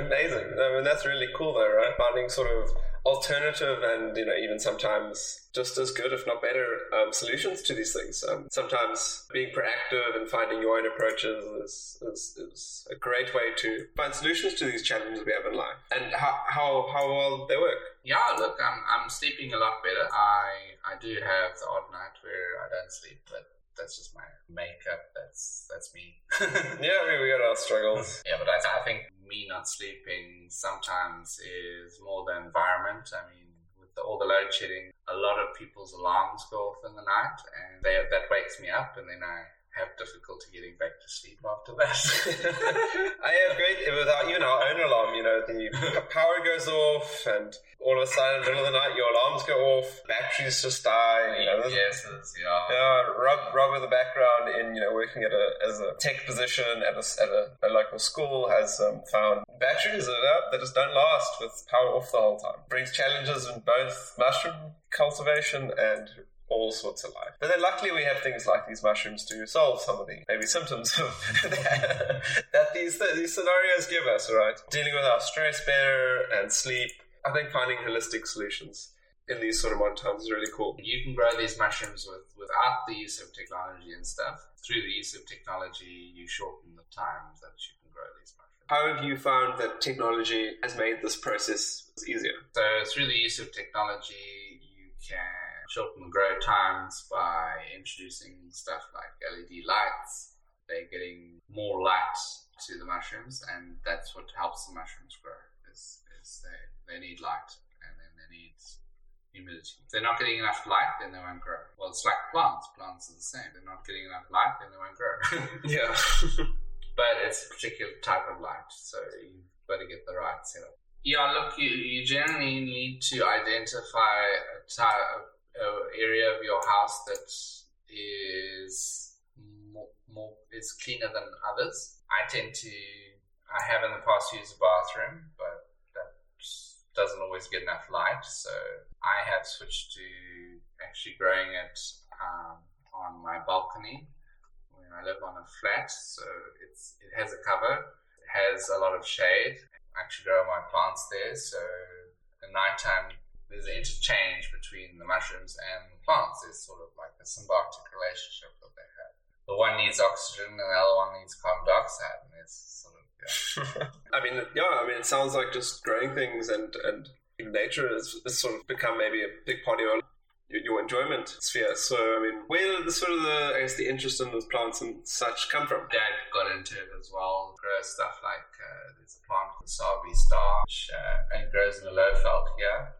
amazing. I mean, that's really cool though, right? Finding sort of alternative and, you know, even sometimes just as good, if not better, um, solutions to these things. Um, sometimes being proactive and finding your own approaches is, is, is a great way to find solutions to these challenges we have in life and how, how, how well they work.
Yeah, look, I'm, I'm sleeping a lot better. I, I do have the odd night where I don't sleep, but that's just my makeup. That's that's me.
Yeah, we, we got our struggles.
Yeah, but I, I think me not sleeping sometimes is more the environment. I mean, with the, all the load shedding, a lot of people's alarms go off in the night, and they, that wakes me up, and then I have difficulty getting back to sleep after that.
I have great without even our own alarm. You know, the power goes off, and all of a sudden, in the middle of the night, your alarms go off, batteries just die. You know, this-
yes, yeah.
yeah, Rob, Rob in the background in you know working at a as a tech position at a, at a, a local school has um, found batteries that just don't last with power off the whole time. Brings challenges in both mushroom cultivation and all sorts of life. But then luckily we have things like these mushrooms to solve some of the maybe symptoms of that, that these these scenarios give us, right? Dealing with our stress better and sleep. I think finding holistic solutions in these sort of modern times is really cool.
You can grow these mushrooms with without the use of technology and stuff. Through the use of technology, you shorten the time that you can grow these mushrooms.
How have you found that technology has made this process easier?
So through the use of technology, you can shorten the grow times by introducing stuff like LED lights. They're getting more light to the mushrooms, and that's what helps the mushrooms grow. Is, is they, they need light, and then they need humidity. If they're not getting enough light, then they won't grow. Well, it's like plants. Plants are the same. They're not getting enough light, then they won't grow.
Yeah.
but it's a particular type of light, so you've got to get the right setup. Yeah, look, you, you generally need to identify a type, a area of your house that is more, more is cleaner than others. I tend to, I have in the past used a bathroom, but that doesn't always get enough light, so I have switched to actually growing it um, on my balcony when I live on a flat, so it's it has a cover, it has a lot of shade. I actually grow my plants there, so at nighttime there's an interchange between the mushrooms and the plants. There's sort of like a symbiotic relationship that they have. The one needs oxygen and the other one needs carbon dioxide, and it's sort of yeah.
I mean, yeah, I mean, it sounds like just growing things and, and nature has, has sort of become maybe a big part of your, your enjoyment sphere. So, I mean, where did the sort of the, I guess, the interest in those plants and such come from?
Dad got into it as well. Grows stuff like uh, there's a plant called Sabi Star, which uh, and grows in the low felt here,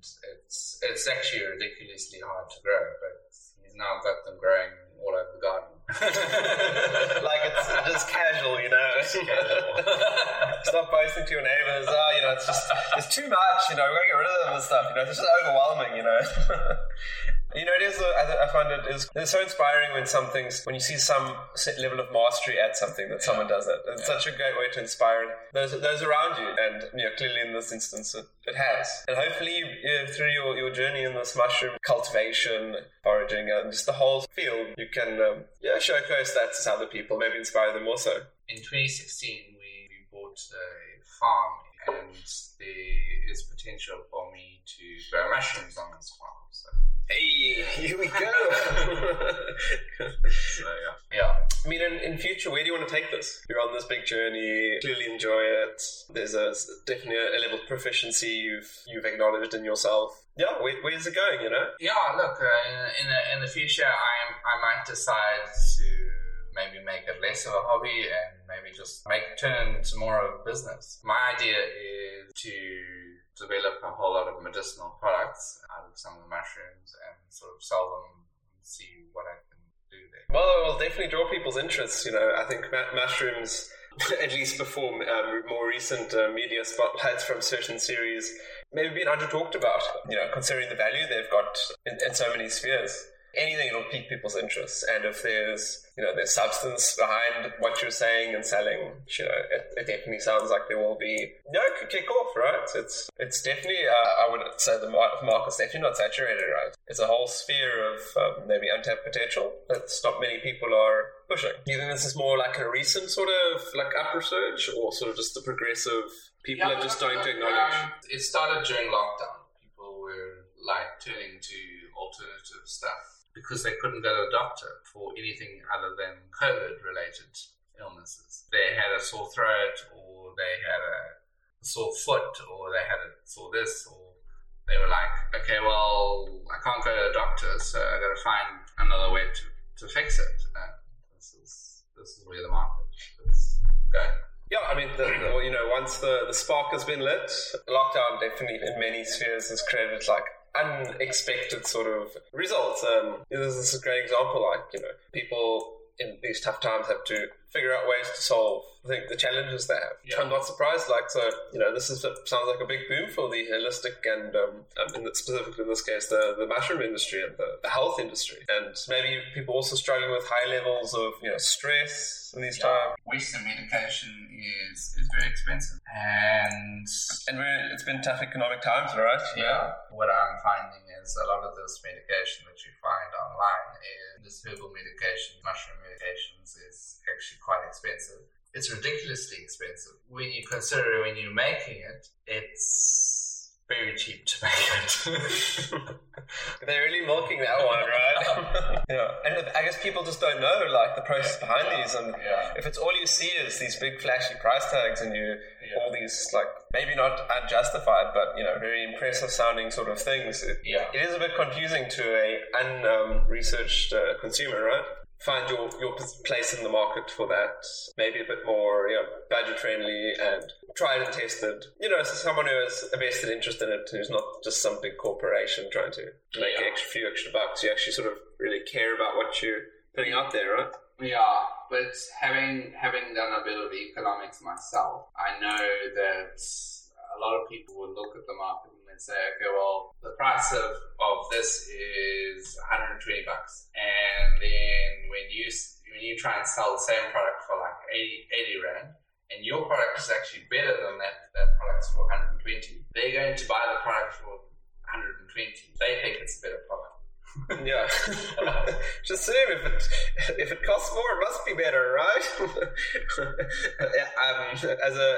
it's it's actually ridiculously hard to grow, but he's now got them growing all over the garden.
like it's just casual, you know. Stop boasting to your neighbors. Oh, you know, it's just it's too much. You know, we gotta get rid of them and stuff. You know, it's just overwhelming. You know. You know, it is. I, I find it is it's so inspiring when something's when you see some level of mastery at something that someone does it. It's
Yeah.
such a great way to inspire those those around you, and you know, clearly in this instance, it, it has. And hopefully, you, you, through your, your journey in this mushroom cultivation, foraging, and just the whole field, you can um, yeah showcase that to other people, maybe inspire them also.
In 2016, we, we bought a farm, and there is potential for me to grow mushrooms on this farm. So,
Hey, here we go.
so yeah, yeah.
I mean, in, in future, where do you want to take this? You're on this big journey, clearly enjoy it. There's a definitely a level of proficiency you've you've acknowledged in yourself. Yeah, where, where's it going? You know?
Yeah, look, uh, in, in, the, in the future, I, I might decide to maybe make it less of a hobby and maybe just make it turn into more of a business. My idea is to develop a whole lot of medicinal products out of some of the mushrooms and sort of sell them and see what I can do there.
Well, it will definitely draw people's interest. You know, I think ma- mushrooms, at least before um, more recent uh, media spotlights from certain series, maybe been under talked about. You know, considering the value they've got in, in so many spheres. Anything that will pique people's interest, and if there's you know there's substance behind what you're saying and selling, you know, it, it definitely sounds like there will be no it could kick off, right? It's it's definitely uh, I would say the mar- market's definitely not saturated, right? It's a whole sphere of um, maybe untapped potential that not many people are pushing. Do you think this is more like a recent sort of like upper surge, or sort of just the progressive people are just starting to acknowledge?
Um, it started during lockdown. People were like turning to alternative stuff because they couldn't go to the doctor for anything other than COVID related illnesses. They had a sore throat, or they had a sore foot, or they had a sore this, or they were like, okay, well, I can't go to a doctor, so I got to find another way to, to fix it. Uh, this is this is where the market is going.
Yeah, I mean, the, the, you know, once the, the spark has been lit, lockdown definitely in many spheres has created like unexpected sort of results. Um, this is a great example. Like, you know, people in these tough times have to figure out ways to solve the, the challenges they have.
Yeah.
I'm not surprised. Like, so you know, this is sounds like a big boom for the holistic and um, um, in the, specifically in this case, the, the mushroom industry and the, the health industry, and maybe people also struggling with high levels of you know stress in these times.
Western medication is, is very expensive. And
And it's been tough economic times, right?
yeah, what I'm finding is a lot of this medication that you find online is this herbal medication, mushroom medications is actually quite expensive. It's ridiculously expensive. When you consider when you're making it, it's very cheap to make it.
They're really milking that one, right? yeah. And I guess people just don't know like the process behind these, and
Yeah.
if it's all you see is these big flashy price tags, and you all these like maybe not unjustified, but you know very impressive sounding sort of things, it,
Yeah.
it is a bit confusing to a unresearched uh, consumer, right? Find your, your place in the market for that, maybe a bit more you know, budget friendly and tried and tested. You know, so someone who has a vested interest in it, who's not just some big corporation trying to make
Yeah.
a extra few extra bucks. You actually sort of really care about what you're putting out there, right?
Yeah, but having having done a bit of economics myself, I know that a lot of people would look at the market say, uh, okay, well, the price of, of this is 120 bucks, and then when you when you try and sell the same product for like 80, 80 rand, and your product is actually better than that that product's for 120, they're going to buy the product for 120. They think it's a better product.
Yeah. Just assume if it if it costs more, it must be better, right? um, as a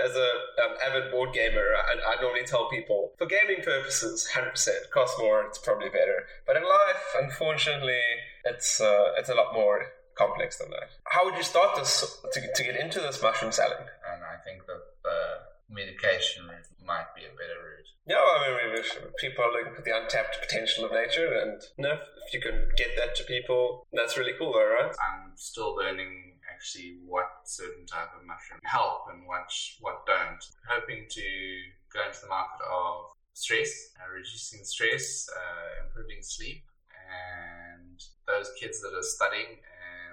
as a um, avid board gamer, I, I normally tell people for gaming purposes, hundred percent costs more, it's probably better. But in life, unfortunately, it's uh, it's a lot more complex than that. How would you start this to, to get into this mushroom selling?
and I think that the medication might be a better route.
Yeah, I mean, if people are looking for the untapped potential of nature, and you know, if you can get that to people, that's really cool, though, right?
I'm still learning actually what certain type of mushroom help and what what don't.
Hoping to go into the market of stress, uh, reducing stress, uh, improving sleep, and those kids that are studying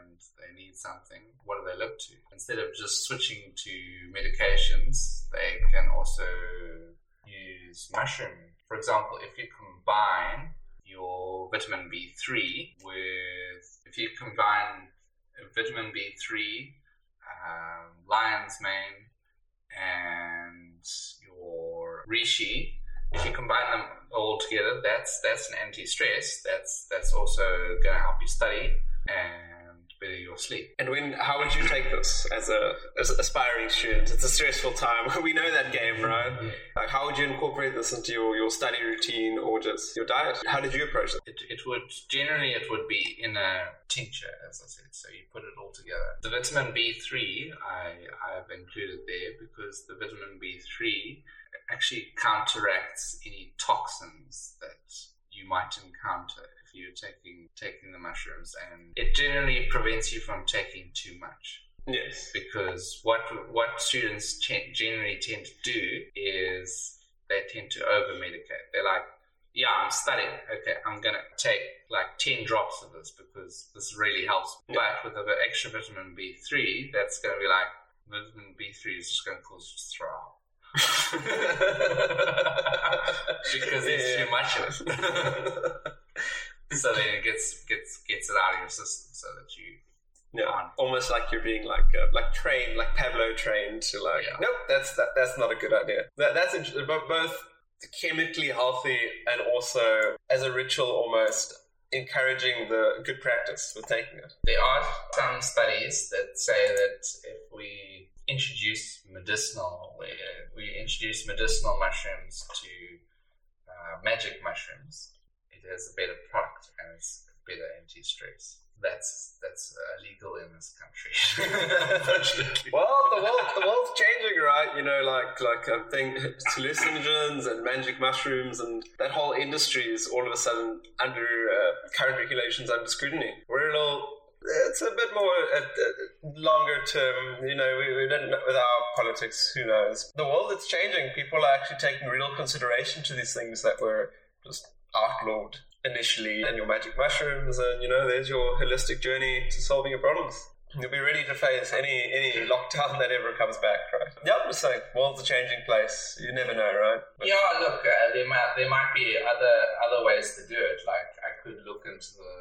and they need something, what do they look to? Instead of just switching to medications, they can also use mushroom. For example, if you combine your vitamin B3 with, if you combine vitamin B3, um, lion's mane, and your reishi, if you combine them all together, that's that's an anti-stress. That's that's also going to help you study and better your sleep.
And when, how would you take this as a as aspiring student? It's a stressful time. we know that game, mm-hmm. right? Like, how would you incorporate this into your, your study routine or just your diet? How did you approach it?
It, it would generally it would be in a tincture, as I said. So you put it all together. The vitamin B3 I I have included there because the vitamin B3 actually counteracts any toxins that you might encounter you're taking taking the mushrooms, and it generally prevents you from taking too much
Yes.
because what what students ch- generally tend to do is they tend to over medicate. They're like, yeah, I'm studying. Okay, I'm gonna take like ten drops of this because this really helps. But with the extra vitamin B3, that's gonna be like vitamin B3 is just gonna cause you to throw up. because there's too much of it. so then it gets gets gets it out of your system so that you
Yeah, almost like you're being like uh, like trained, like Pavlov trained to like,
Yeah.
nope, that's that, that's not a good idea. That, that's interesting, but both chemically healthy and also as a ritual, almost encouraging the good practice with taking it.
There are some studies that say that if we introduce medicinal, we, we introduce medicinal mushrooms to uh, magic mushrooms, it has a better product and it's better anti-stress. That's that's uh, legal in this country.
Well, the world the world's changing, right? You know, like like I think hallucinogens and magic mushrooms and that whole industry is all of a sudden under uh, current regulations under scrutiny. We're a little. It's a bit more uh, uh, longer term, you know. We, we don't with our politics. Who knows? The world is changing. People are actually taking real consideration to these things that were just outlawed initially. And your magic mushrooms, and you know, there's your holistic journey to solving your problems. You'll be ready to face any any lockdown that ever comes back, right? Yeah, I'm just saying, world's a changing place. You never know, right? But-
Yeah, look, uh, there might there might be other other ways to do it. Like
I could look into the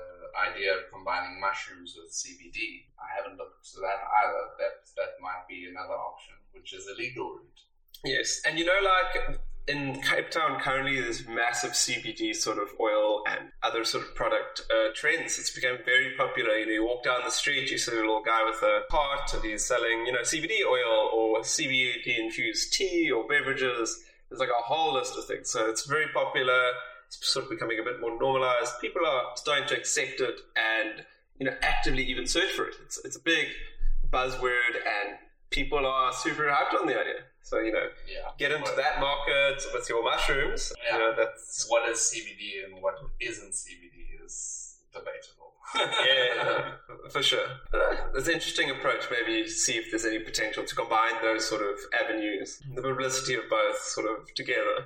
idea of combining mushrooms with CBD. I haven't looked into that either. That that might be another option, which is a legal route.
Yes, and you know, like in Cape Town currently, there's massive CBD sort of oil and other sort of product uh, trends. It's become very popular. You know, you walk down the street, you see a little guy with a cart, and he's selling, you know, CBD oil or CBD infused tea or beverages. There's like a whole list of things. So it's very popular. It's sort of becoming a bit more normalized. People are starting to accept it and you know actively even search for it. It's it's a big buzzword and people are super hyped on the idea. So you know,
Yeah.
get into that market with your mushrooms.
Yeah.
You know, that's
What is CBD and what isn't CBD is debatable.
yeah, for sure. Uh, It's an interesting approach. Maybe to see if there's any potential to combine those sort of avenues, the publicity of both, sort of together.